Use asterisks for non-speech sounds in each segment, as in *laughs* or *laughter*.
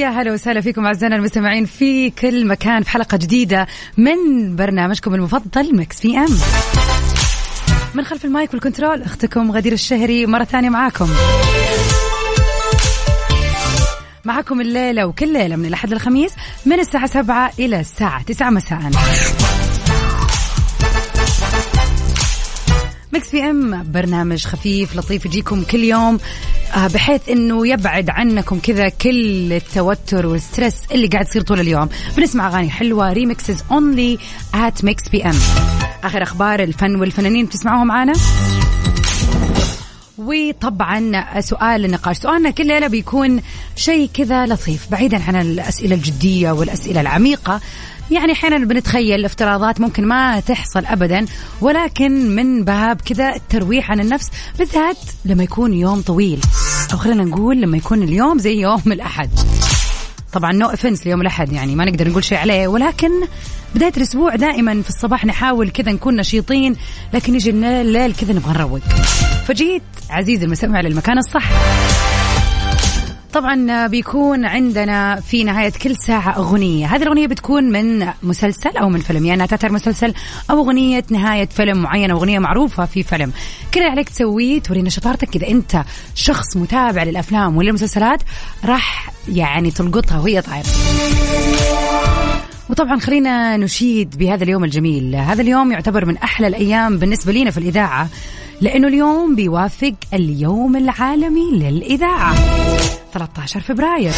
يا هلا وسهلا فيكم أعزائنا المستمعين في كل مكان في حلقة جديدة من برنامجكم المفضل Mix PM. من خلف المايك وال control أختكم غدير الشهري مرة ثانية معاكم. معكم الليلة وكل ليلة من الأحد للخميس من الساعة 7 إلى الساعة 9 مساء. Mix PM برنامج خفيف لطيف يجيكم كل يوم آه، بحيث إنه يبعد عنكم كذا كل التوتر وال stress اللي قاعد يصير طول اليوم. بنسمع أغاني حلوة remixes only at Mix PM آخر أخبار الفن والفنانين بتسمعوهم معنا وطبعا سؤال النقاش. سؤالنا كل ليلة بيكون شيء كذا لطيف بعيدا عن الأسئلة الجدية والأسئلة العميقة. يعني أحيانا بنتخيل افتراضات ممكن ما تحصل ابدا ولكن من باب كذا الترويح عن النفس بالذات لما يكون يوم طويل. أو خلينا نقول لما يكون اليوم زي يوم الأحد. طبعا no offense ليوم الأحد يعني ما نقدر نقول شيء عليه ولكن بداية الأسبوع دائما في الصباح نحاول كذا نكون نشيطين لكن يجي الليل كذا نبغى نروق. فجيت عزيزي المستمع للمكان الصح. طبعا بيكون عندنا في نهاية كل ساعة أغنية. هذه الأغنية بتكون من مسلسل أو من فيلم يعني تعتبر مسلسل أو أغنية نهاية فيلم معين أو أغنية معروفة في فيلم. كل عليك تسويه تورينا شطارتك. إذا أنت شخص متابع للأفلام وللمسلسلات راح يعني تلقطها وهي طايرة. وطبعا خلينا نشيد بهذا اليوم الجميل. هذا اليوم يعتبر من أحلى الأيام بالنسبة لنا في الإذاعة لأنه اليوم بيوافق اليوم العالمي للإذاعة 13 فبراير.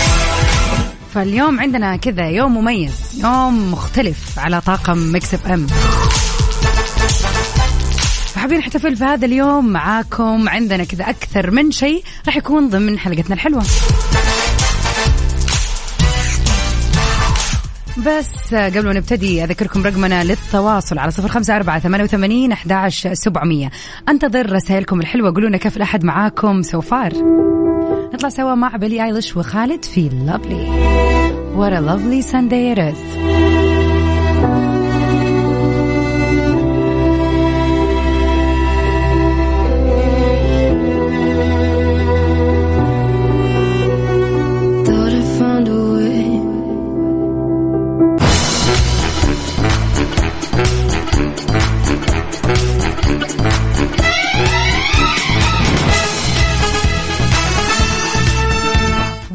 فاليوم عندنا كذا يوم مميز يوم مختلف على طاقم Mix FM. فحابين نحتفل في هذا اليوم معاكم عندنا كذا أكثر من شيء راح يكون ضمن حلقتنا الحلوة. بس قبل ما نبتدي أذكركم رقمنا للتواصل على صفر خمسة أربعة ثمانية وثمانين أحداش سبعمية. أنتظر رسائلكم الحلوة قولوا لنا كيف الأحد معاكم سوفار نطلع سوا مع بيلي أيليش وخالد في لافلي What a lovely Sunday it is.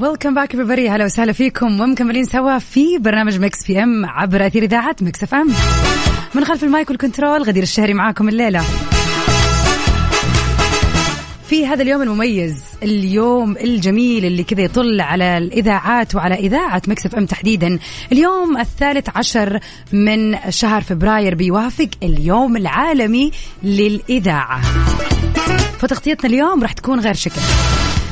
welcome back everybody. هلا وسهلا فيكم. ومكملين سوا في برنامج Mix PM عبر أثير إذاعة Mix FM من خلف ال mic وال control غدير الشهري معاكم الليلة. في هذا اليوم المميز اليوم الجميل اللي كذا يطل على الإذاعات وعلى إذاعة Mix FM تحديدا. اليوم الثالث عشر من شهر فبراير بيوافق اليوم العالمي للإذاعة. فتغطيتنا اليوم راح تكون غير شكل.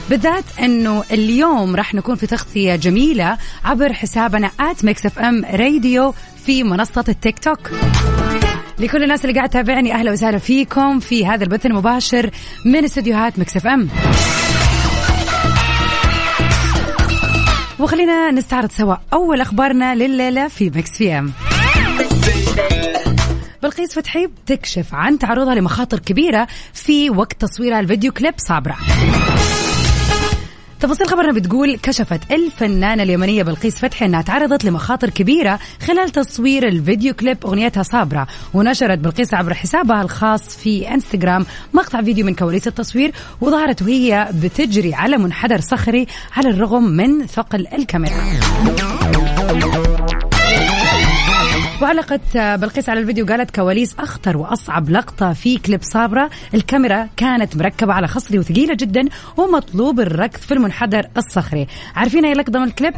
بالذات إنه اليوم راح نكون في تغطية جميلة عبر حسابنا at Mix FM Radio في منصة التيك توك. لكل الناس اللي قاعد تتابعني أهلا وسهلا فيكم في هذا البث المباشر من استديوهات Mix FM وخلينا نستعرض سوا أول أخبارنا لليلة في Mix PM. بلقيس فتحي بتكشف عن تعرضها لمخاطر كبيرة في وقت تصويرها الفيديو كليب صابرة. تفاصيل خبرنا بتقول كشفت الفنانة اليمنية بلقيس فتحي أنها تعرضت لمخاطر كبيرة خلال تصوير الفيديو كليب أغنيتها صابرة ونشرت بلقيس عبر حسابها الخاص في إنستغرام مقطع فيديو من كواليس التصوير وظهرت وهي بتجري على منحدر صخري على الرغم من ثقل الكاميرا. وعلقت بلقيس على الفيديو قالت كواليس أخطر وأصعب لقطة في كليب صابرة. الكاميرا كانت مركبة على خصري وثقيلة جدا ومطلوب الركض في المنحدر الصخري. عارفين اي لقطة من الكليب؟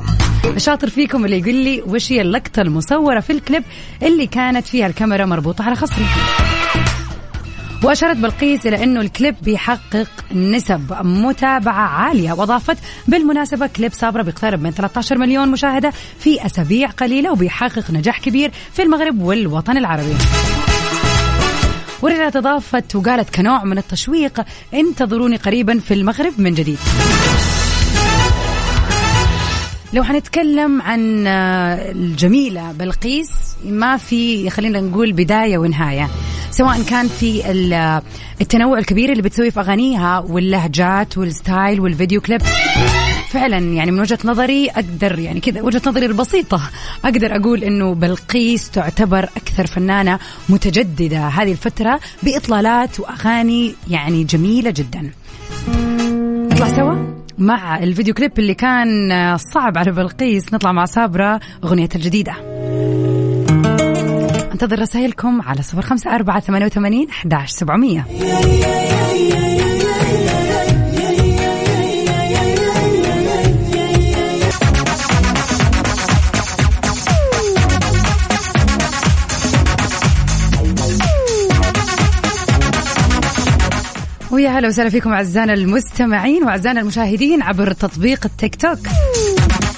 شاطر فيكم اللي يقول لي وش هي اللقطة المصورة في الكليب اللي كانت فيها الكاميرا مربوطة على خصري وأشارت بلقيس إلى أنه الكليب بيحقق نسب متابعة عالية وأضافت بالمناسبة كليب صابرة بيقترب من 13 مليون مشاهدة في أسابيع قليلة وبيحقق نجاح كبير في المغرب والوطن العربي. ورجعت أضافت وقالت كنوع من التشويق انتظروني قريبا في المغرب من جديد. لو حنتكلم عن الجميلة بلقيس ما في خلينا نقول بداية ونهاية. سواء كان في التنوع الكبير اللي بتسويه في أغانيها واللهجات والستايل والفيديو كليب فعلا يعني من وجهة نظري أقدر يعني كذا وجهة نظري البسيطة أقدر أقول إنه بلقيس تعتبر أكثر فنانة متجددة هذه الفترة بإطلالات وأغاني يعني جميلة جدا. نطلع سوا مع الفيديو كليب اللي كان صعب على بلقيس نطلع مع صابرة اغنيتها الجديدة. انتظر رسائلكم على صفر خمسة أربعة ثمانية وثمانين أحداش سبعمية. ويا هلا وسهلا فيكم أعزائنا المستمعين وأعزائنا المشاهدين عبر تطبيق التيك توك.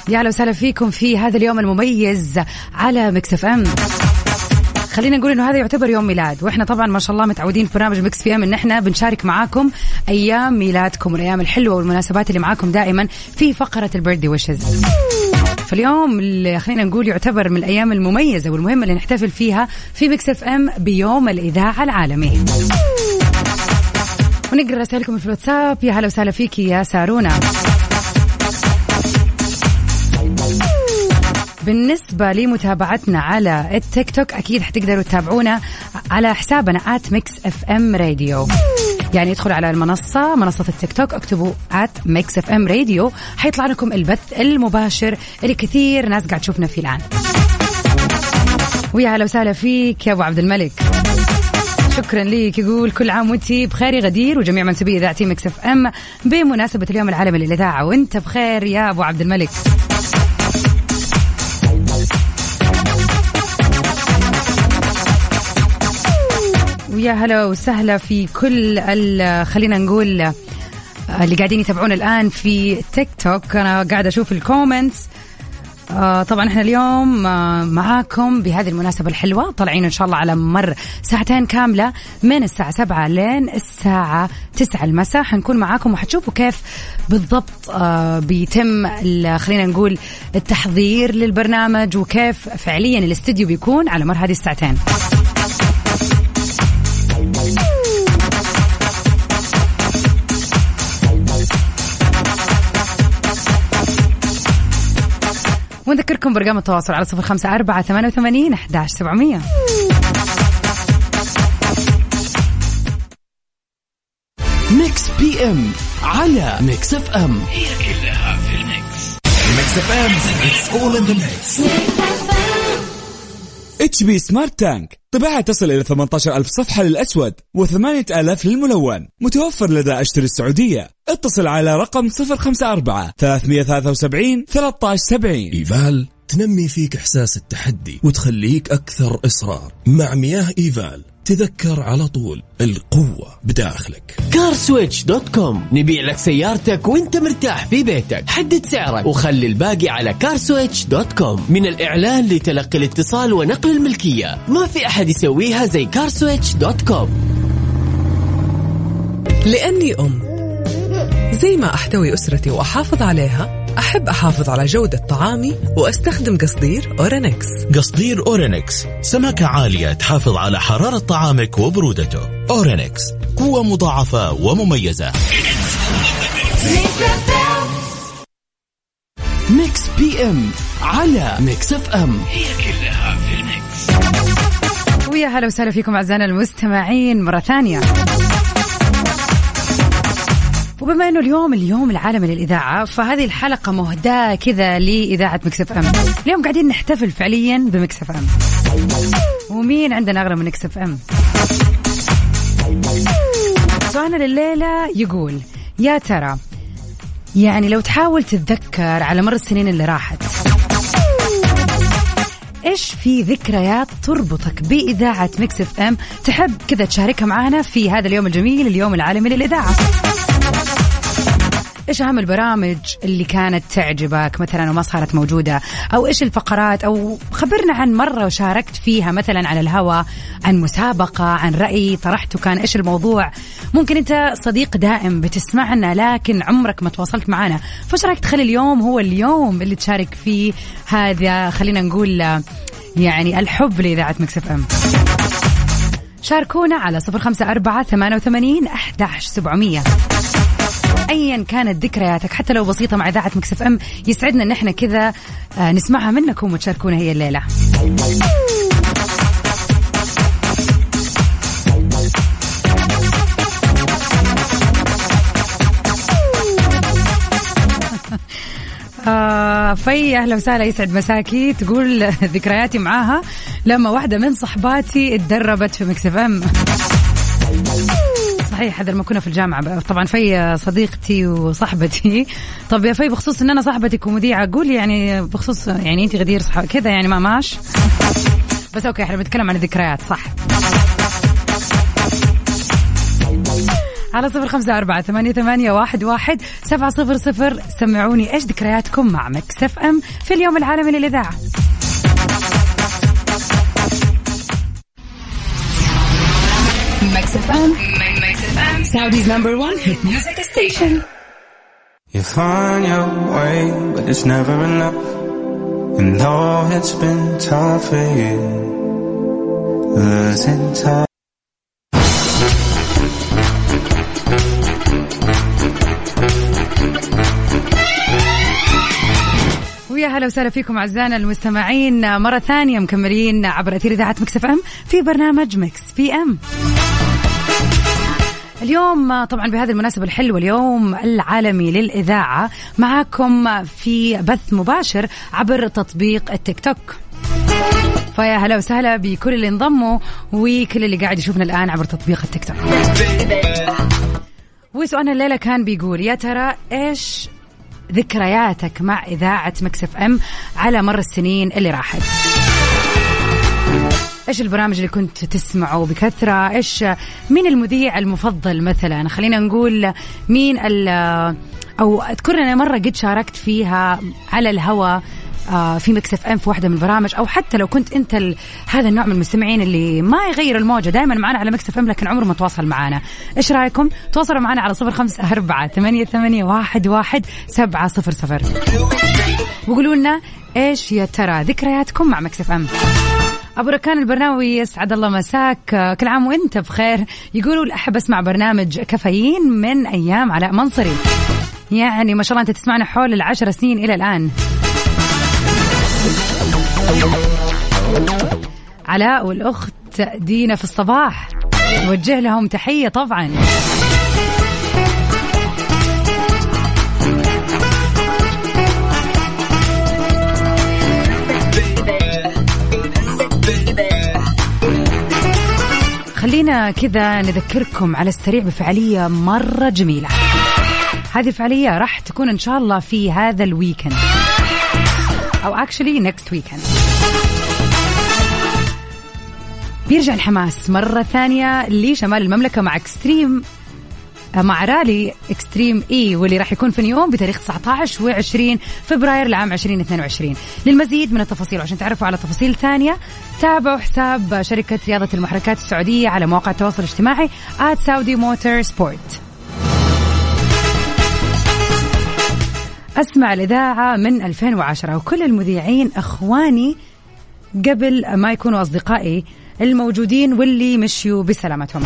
يا هلا وسهلا فيكم في هذا اليوم المميز على Mix FM. خلينا نقول إنه هذا يعتبر يوم ميلاد. وإحنا طبعا ما شاء الله متعودين في برنامج Mix PM إن إحنا بنشارك معاكم أيام ميلادكم والأيام الحلوة والمناسبات اللي معاكم دائما في فقرة ال birthday wishes فاليوم اللي خلينا نقول يعتبر من الأيام المميزة والمهمة اللي نحتفل فيها في Mix FM بيوم الإذاعة العالمي. ونقرا رسائلكم في الواتساب. يا هلا وسهلا فيك يا سارونا. بالنسبة لمتابعتنا على التيك توك أكيد حتقدروا تتابعونا على حسابنا at Mix FM Radio يعني ادخلوا على المنصة منصة التيك توك اكتبوا at Mix FM Radio حيطلع لكم البث المباشر اللي كثير ناس قاعد تشوفنا فيه الآن. ويا هلا وسهلا فيك يا أبو عبد الملك. شكرا ليك. يقول كل عام وأنت بخير يا غدير وجميع منسوبي اذاعتي Mix FM بمناسبة اليوم العالمي للإذاعة. وأنت بخير يا أبو عبد الملك. ويا هلا وسهلا في كل خلينا نقول اللي قاعدين يتابعونا الآن في تيك توك أنا قاعدة أشوف ال comments آه طبعا إحنا اليوم آه معاكم بهذه المناسبة الحلوة. طالعين إن شاء الله على مر ساعتين كاملة من الساعة سبعة لين الساعة تسعة المساء. حنكون معاكم وحتشوفوا كيف بالضبط آه بيتم خلينا نقول التحضير للبرنامج وكيف فعليا الاستديو بيكون على مر هذه الساعتين. ونذكركم برقم التواصل على صفر خمسة أربعة ثمانية وثمانين أحداش سبعمية. Mix PM على Mix FM هي كلها في ال mix. Mix FM it's all in the mix. HP Smart Tank طباعة تصل إلى 18000 صفحة للأسود و8000 للملون. متوفر لدى أشتري السعودية. اتصل على رقم 054 373 1370 إيفال تنمي فيك إحساس التحدي وتخليك أكثر إصرار. مع مياه إيفال تذكر على طول القوة بداخلك. CarSwitch dot com. نبيع لك سيارتك وإنت مرتاح في بيتك. حدد سعرك وخلي الباقي على CarSwitch dot com. من الإعلان لتلقي الاتصال ونقل الملكية. ما في أحد يسويها زي CarSwitch dot com. لأني أم زي ما أحتوي أسرتي وأحافظ عليها أحب أحافظ على جودة طعامي وأستخدم قصدير أورينكس. قصدير أورينكس سمكة عالية تحافظ على حرارة طعامك وبرودته. أورينكس قوة مضاعفة ومميزة. Mix PM على Mix FM. هي كلها في ال mix ويا هلا وسهلا فيكم أعزائنا المستمعين مرة ثانية. وبما إنه اليوم اليوم العالمي للإذاعة فهذه الحلقة مهداة كذا لإذاعة Mix FM. اليوم قاعدين نحتفل فعليا ب Mix FM. ومين عندنا اغلى من Mix FM؟ سؤالنا لليله يقول يا ترى يعني لو تحاول تتذكر على مر السنين اللي راحت إيش في ذكريات تربطك بإذاعة Mix FM؟ تحب كذا تشاركها معنا في هذا اليوم الجميل اليوم العالمي للإذاعة. إيش أهم البرامج اللي كانت تعجبك مثلا وما صارت موجودة؟ أو إيش الفقرات؟ أو خبرنا عن مرة وشاركت فيها مثلا على الهواء عن مسابقة عن رأي طرحته كان إيش الموضوع؟ ممكن أنت صديق دائم بتسمعنا لكن عمرك ما تواصلت معنا. فإيش رأيك تخلي اليوم هو اليوم اللي تشارك فيه؟ هذا خلينا نقول يعني الحب لإذاعة مكسف إم. شاركونا على صفر خمسة أربعة ثمانية وثمانين أحداش سبعمية. ايا كانت ذكرياتك حتى لو بسيطة مع إذاعة Mix FM يسعدنا إن إحنا كذا آه، نسمعها منكم وتشاركونا هي الليلة. *laughs* آه في أهلا وسهلا يسعد مساكي. تقول ذكرياتي معاها لما واحدة من صحباتي اتدربت في Mix FM. صحيح هذا لما كنا في الجامعة. طبعا في صديقتي وصاحبتي. طب يا في بخصوص إن أنا صاحبتك ومذيعة قولي يعني بخصوص يعني أنت غدير صح كذا يعني ما ماش؟ بس okay إحنا بنتكلم عن الذكريات صح. على صفر خمسة أربعة ثمانية, ثمانية واحد, واحد سبعة صفر صفر. سمعوني إيش ذكرياتكم مع Mix FM في اليوم العالمي للإذاعة. Mix FM. Saudi's number one hit music station. You find your way, but it's never enough. And though it's been tough for you, losing touch. ويا هلا وسهلا فيكم اعزائنا المستمعين مره ثانية مكملين عبر اثير اذاعه مكس اف ام في برنامج Mix PM اليوم طبعا بهذه المناسبة الحلوة اليوم العالمي للإذاعة معاكم في بث مباشر عبر تطبيق التيك توك. فيا هلا وسهلا بكل اللي انضموا وكل اللي قاعد يشوفنا الآن عبر تطبيق التيك توك. وسؤالنا الليلة كان بيقول يا ترى إيش ذكرياتك مع إذاعة Mix FM على مر السنين اللي راحت؟ إيش البرامج اللي كنت تسمعه بكثرة؟ إيش مين المذيع المفضل مثلا؟ خلينا نقول مين أو أذكر أنا مرة قد شاركت فيها على الهواء في Mix FM في واحدة من البرامج أو حتى لو كنت أنت ال... هذا النوع من المستمعين اللي ما يغير الموجة دائما معنا على Mix FM لكن عمره ما تواصل معنا. إيش رأيكم؟ تواصلوا معنا على صفر خمسة أربعة ثمانية, ثمانية واحد, واحد سبعة صفر صفر. وقولوا لنا إيش يا ترى ذكرياتكم مع Mix FM؟ أبو ركان البرناوي يسعد الله مساك. كل عام وأنت بخير. يقولوا احب أسمع برنامج كافيين من أيام علاء منصري. يعني ما شاء الله أنت تسمعنا حول العشر سنين إلى الآن. علاء والأخت دينا في الصباح. نوجه لهم تحية طبعا. خلينا كذا نذكركم على السريع بفعالية مرة جميلة. هذه الفعالية راح تكون إن شاء الله في هذا ال weekend. أو actually next weekend. بيرجع الحماس مرة ثانية لشمال المملكة مع Extreme مع رالي Extreme E واللي راح يكون في نيوم بتاريخ 19 و20 فبراير لعام 2022 للمزيد من التفاصيل وعشان تعرفوا على تفاصيل ثانية تابعوا حساب شركة رياضة المحركات السعودية على مواقع التواصل الاجتماعي @saudi motor sport. أسمع الإذاعة من 2010 وكل المذيعين أخواني قبل ما يكونوا أصدقائي الموجودين واللي مشيوا بسلامتهم.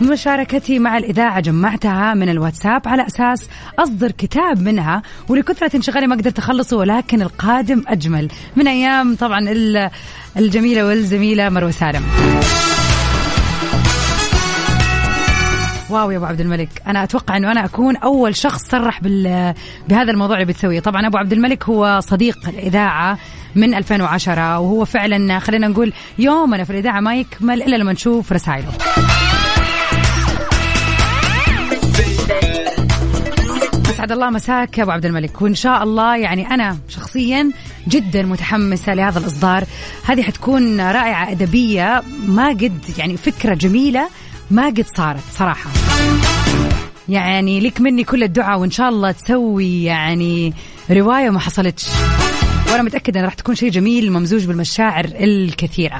مشاركتي مع الإذاعة جمعتها من الواتساب على أساس أصدر كتاب منها ولكثرة انشغالي ما قدرت أخلصه ولكن القادم أجمل. من أيام طبعا الجميلة والزميلة مروة سالم. واو يا أبو عبد الملك. أنا أتوقع إنه أنا أكون أول شخص صرح بال بهذا الموضوع اللي بتسويه. طبعا أبو عبد الملك هو صديق الإذاعة من 2010 وهو فعلا خلينا نقول يومنا في الإذاعة ما يكمل إلا لما نشوف رسائله. أسعد الله مساك يا أبو عبد الملك. وإن شاء الله يعني أنا شخصيا جدا متحمسة لهذا الإصدار. هذه حتكون رائعة أدبية ما قد يعني فكرة جميلة ما قد صارت صراحة. يعني لك مني كل الدعاء وإن شاء الله تسوي يعني رواية ما حصلتش. وأنا متأكدة إن راح تكون شيء جميل ممزوج بالمشاعر الكثيرة.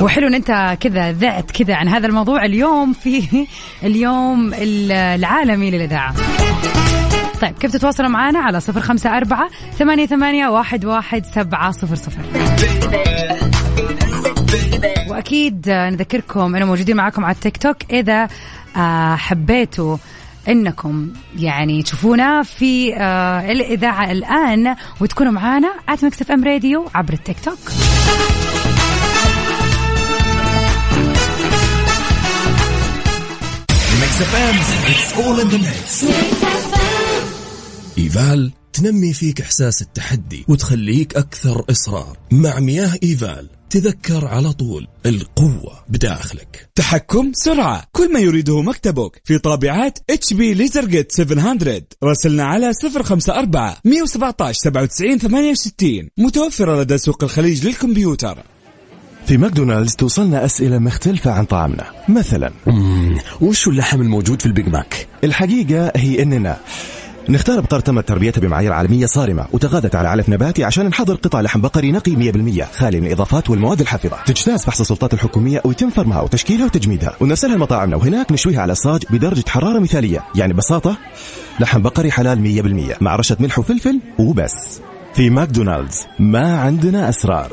وحلو إن أنت كذا ذعت كذا عن هذا الموضوع اليوم في *laughs* اليوم العالمي للإذاعة. طيب كيف تتواصلوا معنا على صفر خمسة أربعة ثمانية, ثمانية واحد, واحد سبعة صفر صفر. وأكيد نذكركم أنه موجودين معكم على التيك توك. إذا حبيتوا إنكم يعني تشوفونا في آه الإذاعة الآن وتكونوا معنا at Mix FM Radio عبر التيك توك. إيفال تنمي فيك إحساس التحدي وتخليك أكثر إصرار. مع مياه إيفال. تذكر على طول القوة بداخلك. تحكم سرعة. كل ما يريده مكتبك. في طابعات HP LaserJet 700 راسلنا على 054 117 97 68 متوفرة لدى سوق الخليج للكمبيوتر. في ماكدونالدز توصلنا أسئلة مختلفة عن طعامنا. مثلا وش اللحم الموجود في ال Big Mac؟ الحقيقة هي أننا نختار بقر تم تربيتها بمعايير عالمية صارمة وتغذت على علف نباتي عشان نحضر قطع لحم بقري نقي 100% خالي من الإضافات والمواد الحافظة. تجتاز فحص السلطات الحكومية ويتم فرمها وتشكيلها وتجميدها. ونرسلها لمطاعمنا وهناك نشويها على الصاج بدرجة حرارة مثالية. يعني ببساطة لحم بقري حلال 100% مع رشة ملح وفلفل وبس. في ماكدونالدز ما عندنا أسرار.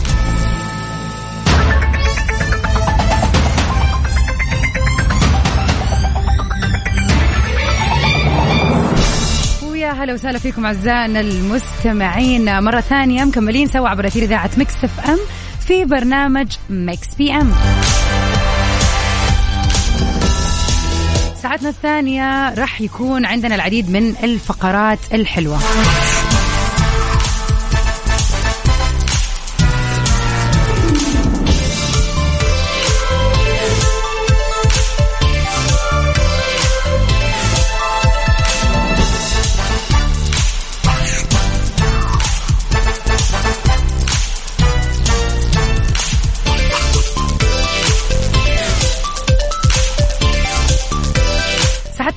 هلا وسهلا فيكم أعزائنا المستمعين. مرة ثانية مكملين سوا عبر أثير إذاعة Mix FM في برنامج Mix PM. ساعتنا الثانية راح يكون عندنا العديد من الفقرات الحلوة.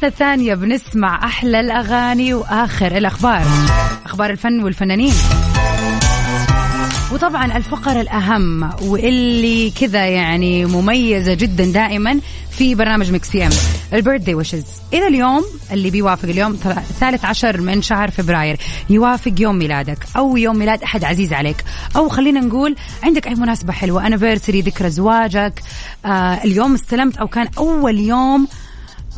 ساعتنا الثانية بنسمع أحلى الأغاني وآخر الأخبار. أخبار الفن والفنانين. وطبعا الفقرة الأهم واللي كذا يعني مميزة جدا دائما في برنامج Mix PM. ال birthday wishes. إذا اليوم اللي بيوافق اليوم الثالث عشر من شهر فبراير يوافق يوم ميلادك أو يوم ميلاد أحد عزيز عليك. أو خلينا نقول عندك أي مناسبة حلوة anniversary ذكرى زواجك آه اليوم استلمت أو كان أول يوم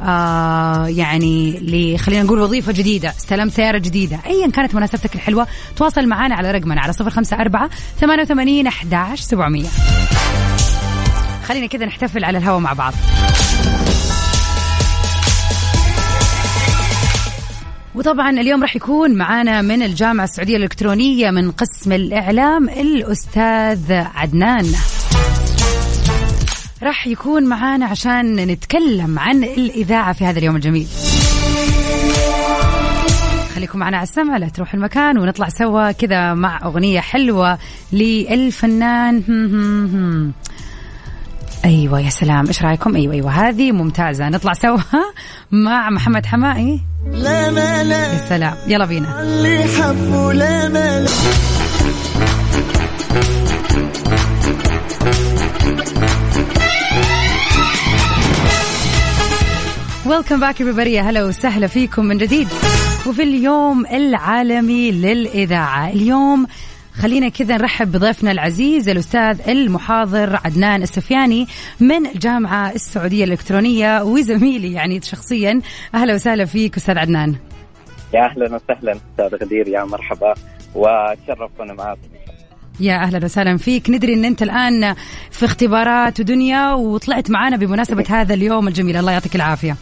آه يعني خلينا نقول وظيفة جديدة استلمت سيارة جديدة أيا كانت مناسبتك الحلوة تواصل معنا على رقمنا على صفر خمسة أربعة ثمانية وثمانين أحداش سبعمية. خلينا كذا نحتفل على الهواء مع بعض. وطبعا اليوم راح يكون معانا من الجامعة السعودية الإلكترونية من قسم الإعلام الأستاذ عدنان. راح يكون معانا عشان نتكلم عن الإذاعة في هذا اليوم الجميل. خليكم معنا على السمع لا تروح المكان ونطلع سوا كذا مع أغنية حلوة للفنان. أيوه يا سلام. إيش رأيكم؟ أيوه أيوه. هذه ممتازة. نطلع سوا مع محمد حمائي. لا ما لا يا سلام. يلا بينا. اللي حبوا لا لا ويلكم باك everybody. هلا وسهلا فيكم من جديد وفي اليوم العالمي للإذاعة. اليوم خلينا كذا نرحب بضيفنا العزيز الأستاذ المحاضر عدنان السفياني من الجامعة السعودية الإلكترونية وزميلي يعني شخصيا. أهلا وسهلا فيك أستاذ عدنان. يا أهلا وسهلا أستاذ غدير يا مرحبا وتشرف وأنا معكم. يا أهلا وسهلا فيك. ندري إن أنت الآن في اختبارات ودنيا وطلعت معنا بمناسبة *laughs* هذا اليوم الجميل. الله يعطيك العافية.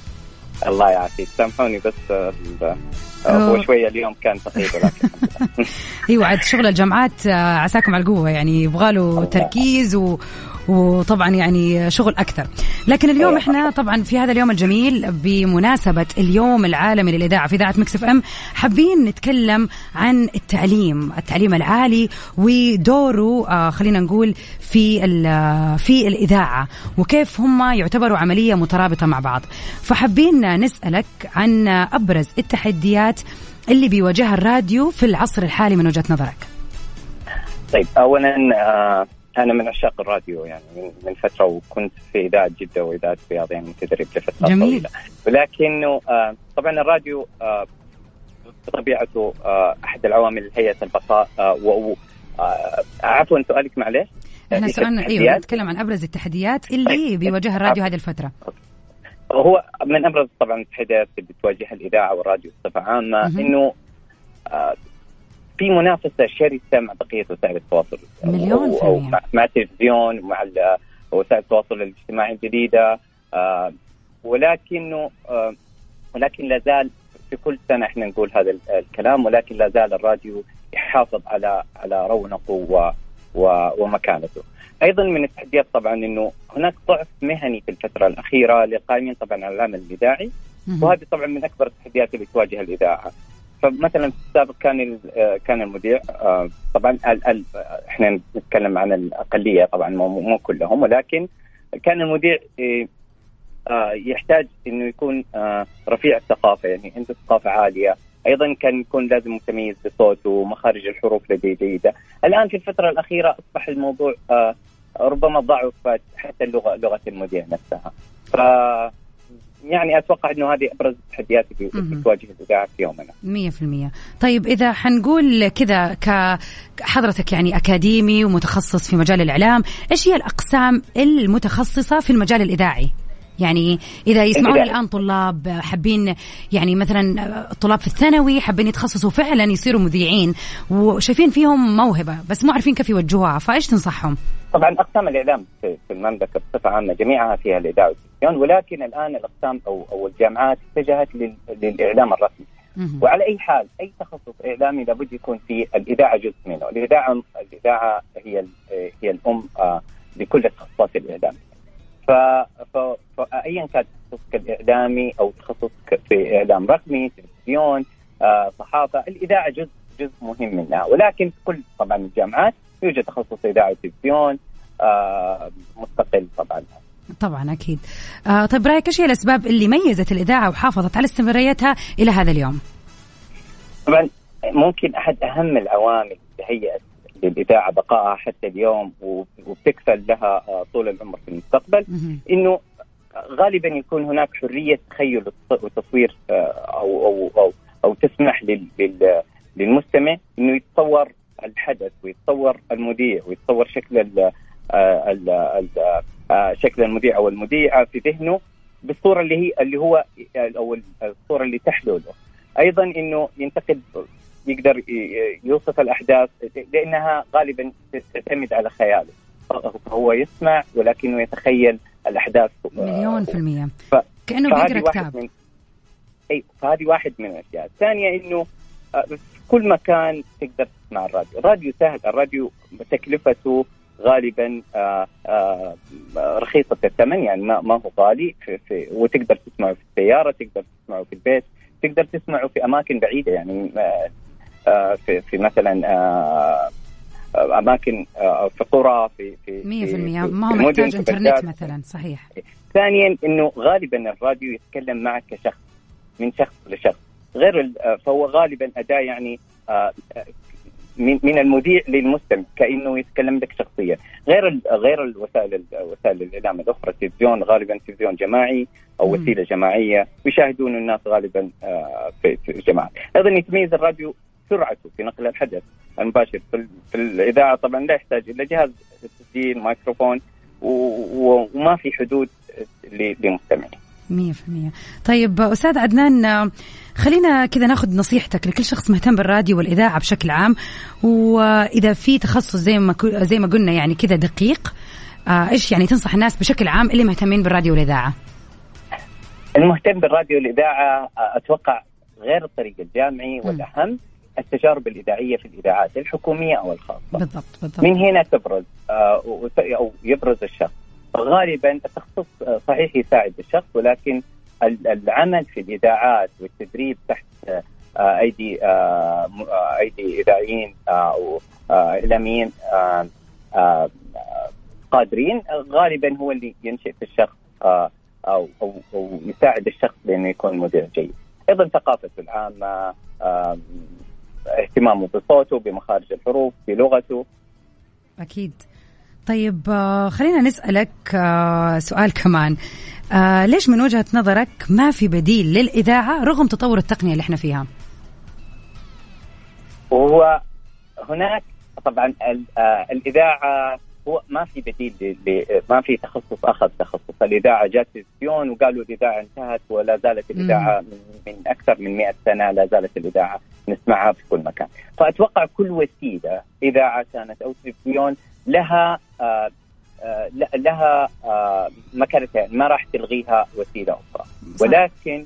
الله يعافيك. سامحوني بس ال- هو شوية اليوم كان ثقيل ولكن *laughs* أيوه عاد شغل الجامعات آه، عساكم على القوة يعني يبغى له تركيز و وطبعا يعني شغل أكثر. لكن اليوم إحنا طبعا في هذا اليوم الجميل بمناسبة اليوم العالمي للإذاعة في إذاعة مكسف أم حابين نتكلم عن التعليم التعليم العالي ودوره آه خلينا نقول في في الإذاعة وكيف هم يعتبروا عملية مترابطة مع بعض. فحابين نسألك عن أبرز التحديات اللي بيواجهها الراديو في العصر الحالي من وجهة نظرك. طيب اولا آه، أنا من عشاق الراديو يعني من- من فترة وكنت في إذاعة جدة وإذاعة الرياض يعني متدرب لفترة جميل. طويله ولكنه آه، طبعا الراديو آه، بطبيعته آه، أحد العوامل هيئه البقاء آه، آه، عفوا سؤالك معلش إحنا إيش سؤالنا أيوه؟ نتكلم عن أبرز التحديات اللي بيواجهها الراديو هذه الفترة هو من أبرز طبعا التحديات اللي بتواجهها الإذاعة والراديو بصفة عامة. إنه آه، في منافسة شرسه مع بقية وسائل التواصل مليون أو- في المية. مع, مع التلفزيون ومع وسائل التواصل الاجتماعي الجديدة آه، ولكنه آه، ولكن لا زال في كل سنة إحنا نقول هذا ال- الكلام ولكن لا زال الراديو يحافظ على على رونقه ومكانته. أيضا من التحديات طبعا إنه هناك ضعف مهني في الفترة الأخيرة للقائمين طبعا على العمل الإذاعي وهذه طبعا من أكبر التحديات اللي تواجه الإذاعة. فمثلا في السابق كان آه، كان المذيع آه، طبعا إحنا نتكلم عن الأقلية طبعا مو مو كلهم ولكن كان المذيع آه، يحتاج إنه يكون رفيع الثقافة يعني عنده ثقافة عالية. أيضا كان يكون لازم متميز بصوته مخارج الحروف لديه جيده الآن في الفترة الأخيرة أصبح الموضوع ربما ضعفت حتى اللغة لغة المذيع نفسها. ف يعني أتوقع إنه هذه أبرز التحديات اللي مهم. بتواجه الإذاعة في يومنا. مية في المية. طيب إذا حنقول كذا كحضرتك يعني أكاديمي ومتخصص في مجال الإعلام إيش هي الأقسام المتخصصة في المجال الإذاعي؟ يعني إذا يسمعون. الآن طلاب حابين يعني مثلا الطلاب في الثانوي حابين يتخصصوا فعلا يصيروا مذيعين وشايفين فيهم موهبة بس مو عارفين كيف يوجهوها فإيش تنصحهم؟ طبعا أقسام الإعلام في المملكة بصفة عامة جميعها فيها الإذاعة والتلفزيون ولكن الآن الأقسام أو أو الجامعات اتجهت لل- للإعلام الرسمي وعلى أي حال أي تخصص إعلامي لابد يكون في الإذاعة جزء منه، الإذاعة الإذاعة هي هي الأم آه، لكل التخصصات الإعلام. ف ف- فايا كان تخصصك الإعلامي أو تخصصك في إعلام رقمي، تلفزيون، آه، صحافة، الإذاعة جزء جزء مهم منها ولكن في كل طبعا الجامعات يوجد تخصص إذاعة وتلفزيون آه، مستقل طبعا. طبعا أكيد آه طيب رأيك إيش هي الأسباب اللي ميزت الإذاعة وحافظت على استمراريتها إلى هذا اليوم؟ طبعا ممكن أحد أهم العوامل اللي هيئت للاذاعه بقائها حتى اليوم وبتكفل لها آه، طول العمر في المستقبل. إنه غالبا يكون هناك حرية تخيل وتص- وتصوير آه، أو أو أو, أو تسمح لل لل للمستمع إنه يتصور الحدث ويتصور المذيع ويتصور شكل ال ال ال آه، شكل المذيع أو المذيعة في ذهنه بالصورة اللي هي اللي هو أو الصورة اللي تحلو له. أيضا إنه ينتقد يقدر يوصف الأحداث لأنها غالبا تعتمد على خياله. فهو يسمع ولكنه يتخيل الأحداث. مليون في المية. ف... بيقرأ واحد كتاب. من أي فهذه واحد من الأشياء، الثانية إنه آه، في كل مكان تقدر تسمع الراديو، الراديو سهل، الراديو تكلفته غالبا آه، آه، رخيصة الثمن يعني ما ما هو غالي في في وتقدر تسمعه في السيارة، تقدر تسمعه في البيت، تقدر تسمعه في أماكن بعيدة يعني آه، آه، في في مثلا آه، أماكن في قرى في في 100% ما هو محتاج إنترنت مثلا صحيح. ثانيا إنه غالبا الراديو يتكلم معك كشخص من شخص لشخص. غير فهو غالبا أداة يعني من من المذيع للمستمع كأنه يتكلم لك شخصيا. غير غير الوسائل وسائل الإعلام الأخرى التلفزيون غالبا تلفزيون جماعي أو وسيلة جماعية. ويشاهدون الناس غالبا آه، في الجماعه أيضا يتميز الراديو سرعته في نقل الحدث المباشر في, في الاذاعه طبعا لا يحتاج الا جهاز تسجيل مايكروفون وما في حدود لمستمعين 100% طيب أستاذ عدنان خلينا كذا ناخذ نصيحتك لكل شخص مهتم بالراديو والإذاعة بشكل عام وإذا في تخصص زي ما زي ما قلنا يعني كذا دقيق آه، إيش يعني تنصح الناس بشكل عام اللي مهتمين بالراديو والإذاعة؟ المهتم بالراديو والإذاعة أتوقع غير الطريق الجامعي والأهم التجارب الإذاعية في الإذاعات الحكومية أو الخاصة. بالضبط بالضبط. من هنا تبرز آه، أو يبرز الشخص. غالبا التخصص صحيح يساعد الشخص ولكن العمل في الإذاعات والتدريب تحت آه، أيدي آه، آه، أيدي إذاعيين أو إعلاميين قادرين غالبا هو اللي ينشئ في الشخص أو أو, أو يساعد الشخص بانه يكون مذيع جيد. أيضا ثقافته العامة اهتمامه بصوته بمخارج الحروف بلغته. أكيد. طيب خلينا نسألك سؤال كمان. آه ليش من وجهة نظرك ما في بديل للإذاعة رغم تطور التقنية اللي إحنا فيها؟ وهو هناك طبعا آه، الإذاعة هو ما في بديل ما في تخصص اخذ تخصص. الإذاعة جات تلفزيون وقالوا الإذاعة انتهت ولا زالت الإذاعة من, من أكثر من 100 سنة لا زالت الإذاعة نسمعها في كل مكان. فأتوقع كل وسيلة إذاعة كانت أو تلفزيون لها آه آه، لها آه، مكانتها ما راح تلغيها وسيلة أخرى. ولكن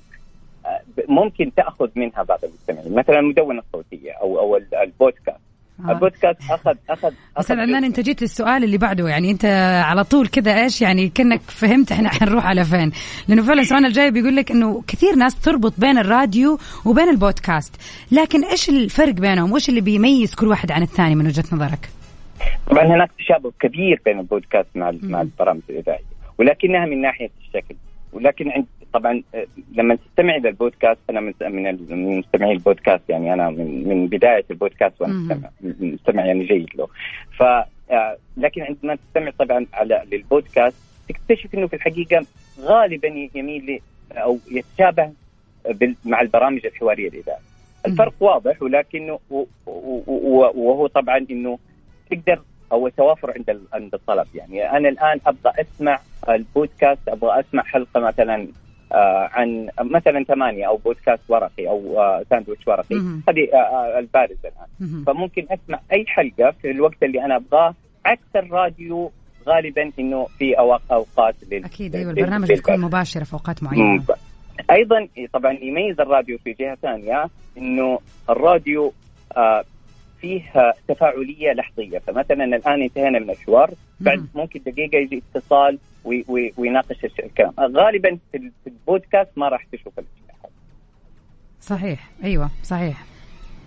ممكن تأخذ منها بعض المستمعين. مثلا المدونة الصوتية أو أو البودكاست. البودكاست اخذ اخذ أستاذ عدنان أنت جيت للسؤال اللي بعده يعني أنت على طول كذا إيش يعني كأنك فهمت إحنا حنروح على فين. لأنه فعلا السؤال الجاي بيقول لك إنه كثير ناس تربط بين الراديو وبين البودكاست. لكن إيش الفرق بينهم؟ وإيش اللي بيميز كل واحد عن الثاني من وجهة نظرك؟ طبعا هناك تشابه كبير بين البودكاست مع مع البرامج الإذاعية ولكنها من ناحية الشكل ولكن عند طبعا آه، لما تستمع إلى البودكاست أنا من من مستمعي البودكاست يعني أنا من من بداية البودكاست وأنا مستمع مستمع يعني جيد له. ف آه، لكن عندما تستمع طبعا على للبودكاست تكتشف إنه في الحقيقة غالبا يميل أو يتشابه مع البرامج الحوارية الإذاعية. الفرق واضح ولكنه وهو طبعا إنه تقدر أو توافر عند عند الطلب. يعني أنا الآن أبغى أسمع البودكاست أبغى أسمع حلقة مثلا عن مثلا ثمانية أو بودكاست ورقي أو آه ساندويتش ورقي. هذه آه, آه، البارز الآن. فممكن أسمع أي حلقة في الوقت اللي أنا أبغاه. عكس الراديو غالبا إنه في أوقات لل... أكيد أيوه البرنامج بتكون مباشره في أوقات معينة. أيضا طبعا يميز الراديو في جهة ثانية إنه الراديو آه فيه تفاعلية لحظية. فمثلا الآن انتهينا من الحوار بعد ممكن دقيقة يجي اتصال ويناقش الكلام. غالبا في البودكاست ما راح تشوف صحيح. أيوه صحيح.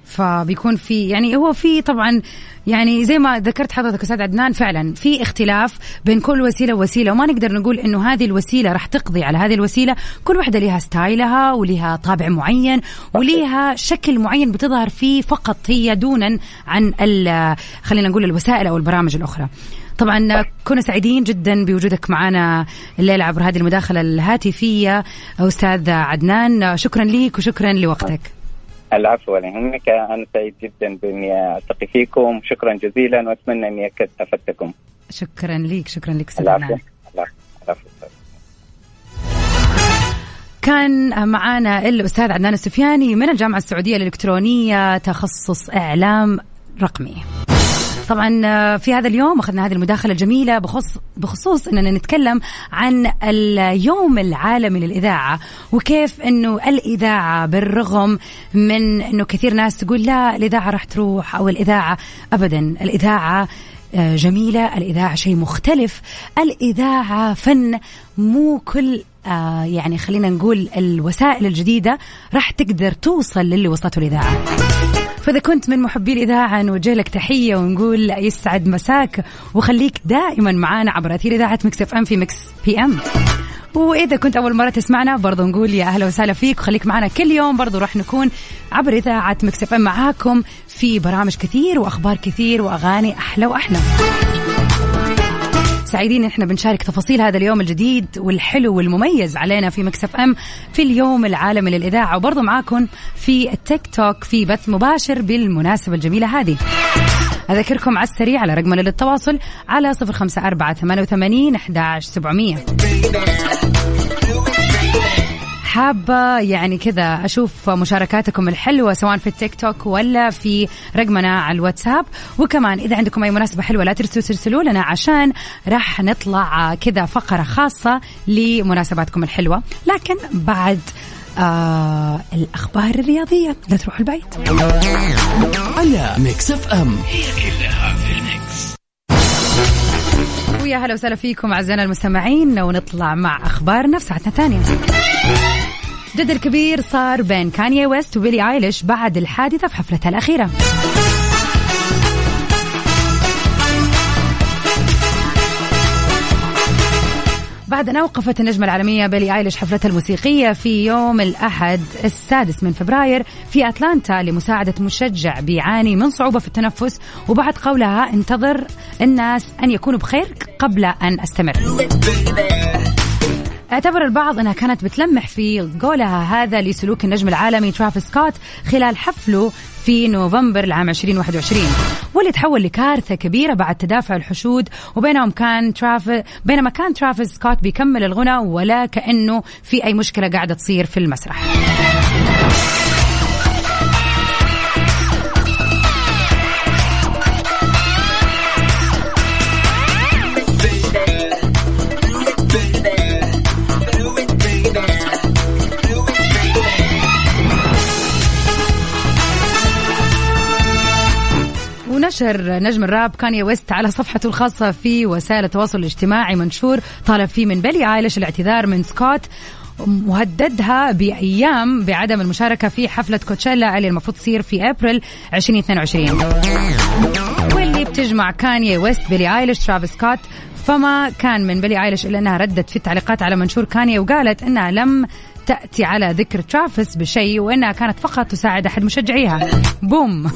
فبيكون في يعني هو في طبعا يعني زي ما ذكرت حضرتك أستاذ عدنان فعلا في اختلاف بين كل وسيلة ووسيلة وما نقدر نقول إنه هذه الوسيلة راح تقضي على هذه الوسيلة. كل واحدة لها ستايلها ولها طابع معين ولها شكل معين بتظهر فيه فقط هي دونا عن خلينا نقول الوسائل أو البرامج الأخرى. طبعا كنا سعيدين جدا بوجودك معنا الليلة عبر هذه المداخلة الهاتفية أستاذ عدنان. شكرا لك وشكرا لوقتك. العفو ولا يهمك أنا سعيد جدا بإني ألتقي فيكم. شكرا جزيلا وأتمنى إني افدتكم شكرا لك شكرا لك العفو. العفو. كان معنا الأستاذ عدنان السفياني من الجامعة السعودية الإلكترونية تخصص إعلام رقمي. طبعا آه، في هذا اليوم أخذنا هذه المداخلة الجميلة بخصوص بخصوص إننا نتكلم عن اليوم العالمي للإذاعة وكيف إنه الإذاعة بالرغم من إنه كثير ناس تقول لا الإذاعة راح تروح أو الإذاعة ابدا. الإذاعة آه، جميلة الإذاعة شيء مختلف. الإذاعة فن مو كل آه يعني خلينا نقول الوسائل الجديدة راح تقدر توصل للي وصلته الإذاعة فإذا كنت من محبي الإذاعة نوجه لك تحية ونقول يسعد مساك وخليك دائما معانا عبر أثير إذاعة Mix FM في Mix PM. وإذا كنت أول مرة تسمعنا برضو نقول يا أهلا وسهلا فيك وخليك معنا كل يوم برضو راح نكون عبر إذاعة Mix FM معاكم في برامج كثير وأخبار كثير وأغاني أحلى وأحلى. سعيدين إحنا بنشارك تفاصيل هذا اليوم الجديد والحلو والمميز علينا في Mix FM في اليوم العالمي للإذاعة. وبرضه معاكم في التيك توك في بث مباشر بالمناسبة الجميلة هذه. أذكركم على السريع على رقمنا للتواصل على صفر خمسة أربعة ثمانية وثمانين أحداش سبعمية. حابة يعني كذا أشوف مشاركاتكم الحلوة سواء في التيك توك ولا في رقمنا على الواتساب. وكمان إذا عندكم أي مناسبة حلوة لا تنسوا ترسلوا لنا عشان راح نطلع كذا فقرة خاصة لمناسباتكم الحلوة. لكن بعد آه الأخبار الرياضية. لا تروحوا بعيد. على Mix FM. هي كلها في ال Mix. ويا هلا وسهلا فيكم أعزائنا المستمعين ونطلع مع أخبارنا في ساعتنا الثانية. جدل كبير صار بين كانيا ويست وبيلي آيليش بعد الحادثة في حفلتها الأخيرة. بعد أن أوقفت النجمة العالمية بيلي آيليش حفلتها الموسيقية في يوم الأحد السادس من فبراير في أتلانتا لمساعدة مشجع بيعاني من صعوبة في التنفس وبعد قولها انتظر الناس أن يكونوا بخير قبل أن أستمر. اعتبر البعض انها كانت بتلمح في قولها هذا لسلوك النجم العالمي ترافيس سكوت خلال حفله في نوفمبر العام 2021 واللي تحول لكارثة كبيرة بعد تدافع الحشود وبينهم كان ترافيس بينما كان ترافيس سكوت بيكمل الغنى ولا كأنه في أي مشكلة قاعدة تصير في المسرح. ونشر نجم الراب كاني ويست على صفحته الخاصة في وسائل التواصل الاجتماعي منشور طالب فيه من بيلي آيليش الاعتذار من سكوت مهددها بأيام بعدم المشاركة في حفلة كوتشيلا اللي المفروض تصير في أبريل 2022 واللي بتجمع كاني ويست بيلي آيليش ترافيس سكوت فما كان من بيلي آيليش إلا إنها ردت في التعليقات على منشور كاني وقالت إنها لم تأتي على ذكر ترافيس بشيء وإنها كانت فقط تساعد أحد مشجعيها. بوم.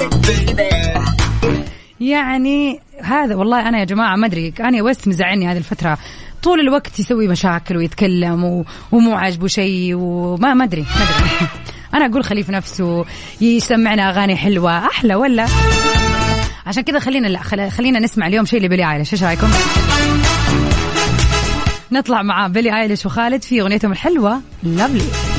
يعني هذا والله أنا يا جماعة ما أدري كاني ويست مزعلني هذه الفترة. طول الوقت يسوي مشاكل ويتكلم و... ومو عاجبه شيء وما ما أدري ما أدري. *laughs* أنا أقول خليه في نفسه يسمعنا أغاني حلوة أحلى ولا؟ عشان كذا خلينا لا خل... خلينا نسمع اليوم شيء لبيلي ايليش إيش رأيكم؟ نطلع مع بيلي ايليش وخالد في أغنيتهم الحلوة. لافلي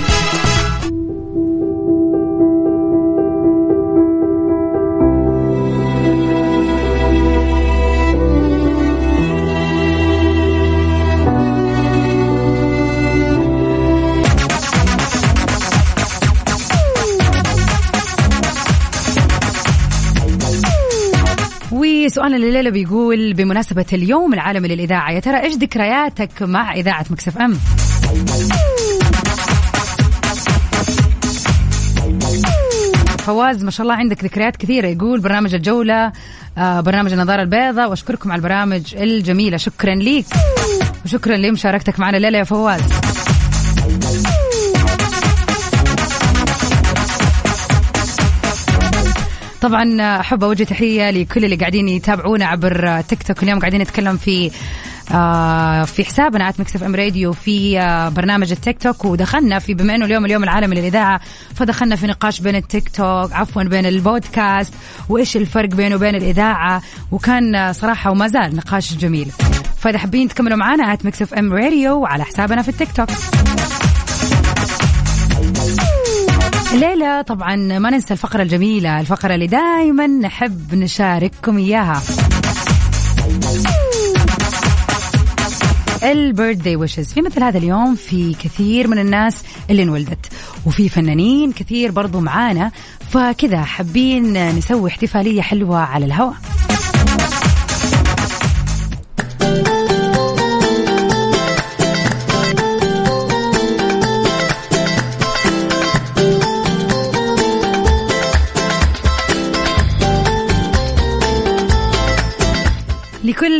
وسؤالنا الليلة بيقول بمناسبة اليوم العالمي للإذاعة يا ترى إيش ذكرياتك مع إذاعة Mix FM؟ فواز ما شاء الله عندك ذكريات كثيرة. يقول برنامج الجولة آه برنامج النظارة البيضاء وأشكركم على البرامج الجميلة. شكرا ليك. وشكرا لمشاركتك معنا الليلة يا فواز. طبعا أحب أوجه تحية لكل اللي قاعدين يتابعونا عبر تيك توك. اليوم قاعدين نتكلم في آه في حسابنا at Mix FM Radio في آه برنامج التيك توك. ودخلنا في بما إنه اليوم اليوم العالمي للإذاعة فدخلنا في نقاش بين التيك توك عفوا بين البودكاست وإيش الفرق بينه وبين الإذاعة. وكان آه صراحة وما زال نقاش جميل. فإذا حابين تكملوا معنا at Mix FM Radio على حسابنا في التيك توك. الليلة طبعا ما ننسى الفقرة الجميلة الفقرة اللي دائما نحب نشارككم إياها. البيرثدي ويشز في مثل هذا اليوم في كثير من الناس اللي انولدت. وفي فنانين كثير برضو معانا. فكذا حابين نسوي احتفالية حلوة على الهواء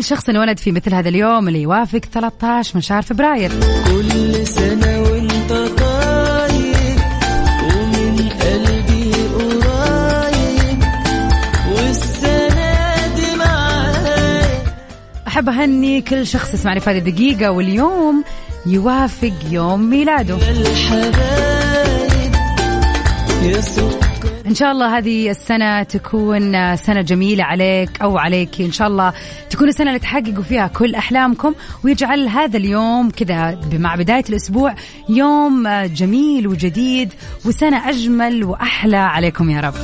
شخص انولد في مثل هذا اليوم اللي يوافق 13 من شهر فبراير. كل سنة وانت طاير ومن قلبي قريب والسنة دي معايا أحب أهني كل شخص يسمعني في هذه الدقيقة واليوم يوافق يوم ميلاده. الحبايب يا إن شاء الله هذه السنة تكون سنة جميلة عليك أو عليك إن شاء الله تكون السنة اللي تحققوا فيها كل أحلامكم. ويجعل هذا اليوم كذا مع بداية الأسبوع يوم جميل وجديد وسنة أجمل وأحلى عليكم يا رب.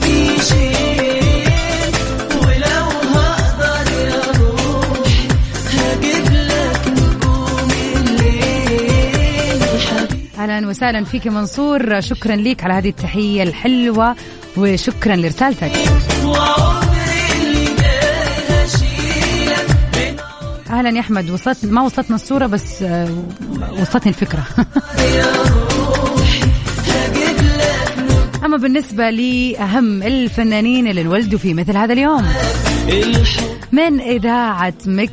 أهلا وسهلا فيك منصور. شكرا لك على هذه التحية الحلوة. وشكرا لرسالتك. أهلا يا أحمد. وصلت ما وصلتنا الصورة بس آه، وصلتني نجوم *laughs* أما بالنسبة لأهم الفنانين اللي انولدوا في مثل هذا اليوم من إذاعة Mix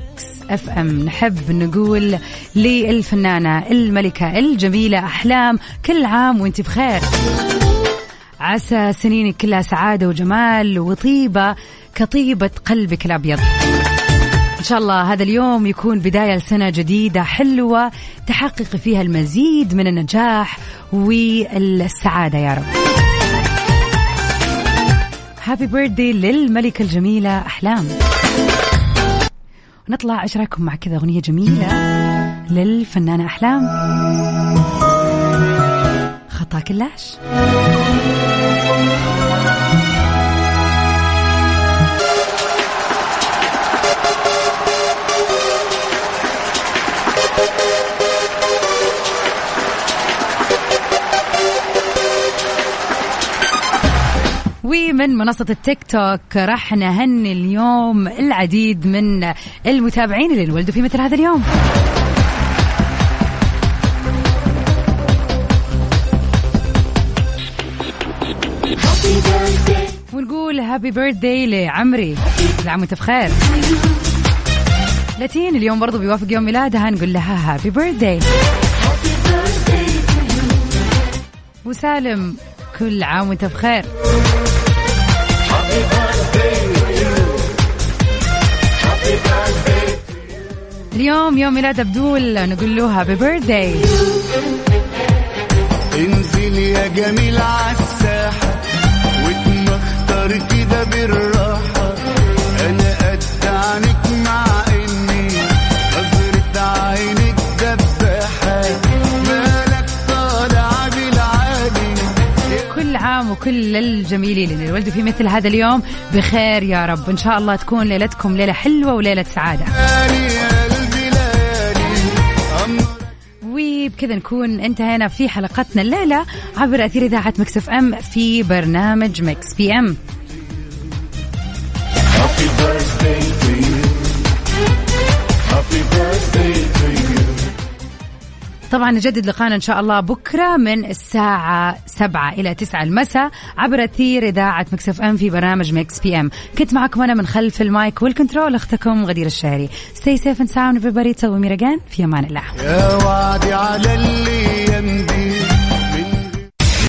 FM؟ نحب نقول للفنانة الملكة الجميلة أحلام كل عام وأنت بخير. عسى سنينك كلها سعادة وجمال وطيبة كطيبة قلبك الأبيض. إن شاء الله هذا اليوم يكون بداية لسنة جديدة حلوة تحقق فيها المزيد من النجاح والسعادة يا رب. هابي بيرثدي للملكة الجميلة أحلام. نطلع إيش رأيكم مع كذا أغنية جميلة للفنانة أحلام؟ خطا كلاش ومن منصة التيك توك راح نهني اليوم العديد من المتابعين اللي انولدوا في مثل هذا اليوم. ونقول happy birthday لعمري. كل عام وانت بخير. لاتين اليوم برضو بيوافق يوم ميلادها نقول لها happy birthday وسالم كل عام وأنت بخير. اليوم يوم ميلاد عبدول نقول له هابي بيرثداي انزل يا جميل عالساحة واتمختر كده بالراحة. أنا قد عنك مع إني نظرة عينك دباحة. مالك طالع بالعالي. كل عام وكل الجميلين اللي ولدوا في مثل هذا اليوم بخير يا رب. إن شاء الله تكون ليلتكم ليلة حلوة وليلة سعادة. وبكذا نكون انتهينا في حلقتنا الليلة عبر أثير إذاعة Mix FM في برنامج Mix PM. Happy birthday to you. Happy birthday to you. طبعا نجدد لقانا إن شاء الله بكرة من الساعة 7 إلى 9 المساء عبر أثير إذاعة Mix FM في برنامج Mix PM. كنت معكم أنا من خلف ال mic وال control أختكم غدير الشهري. stay safe and sound everybody. تسوي ميرجان في أمان الله. يا وعدي على اللي يمضي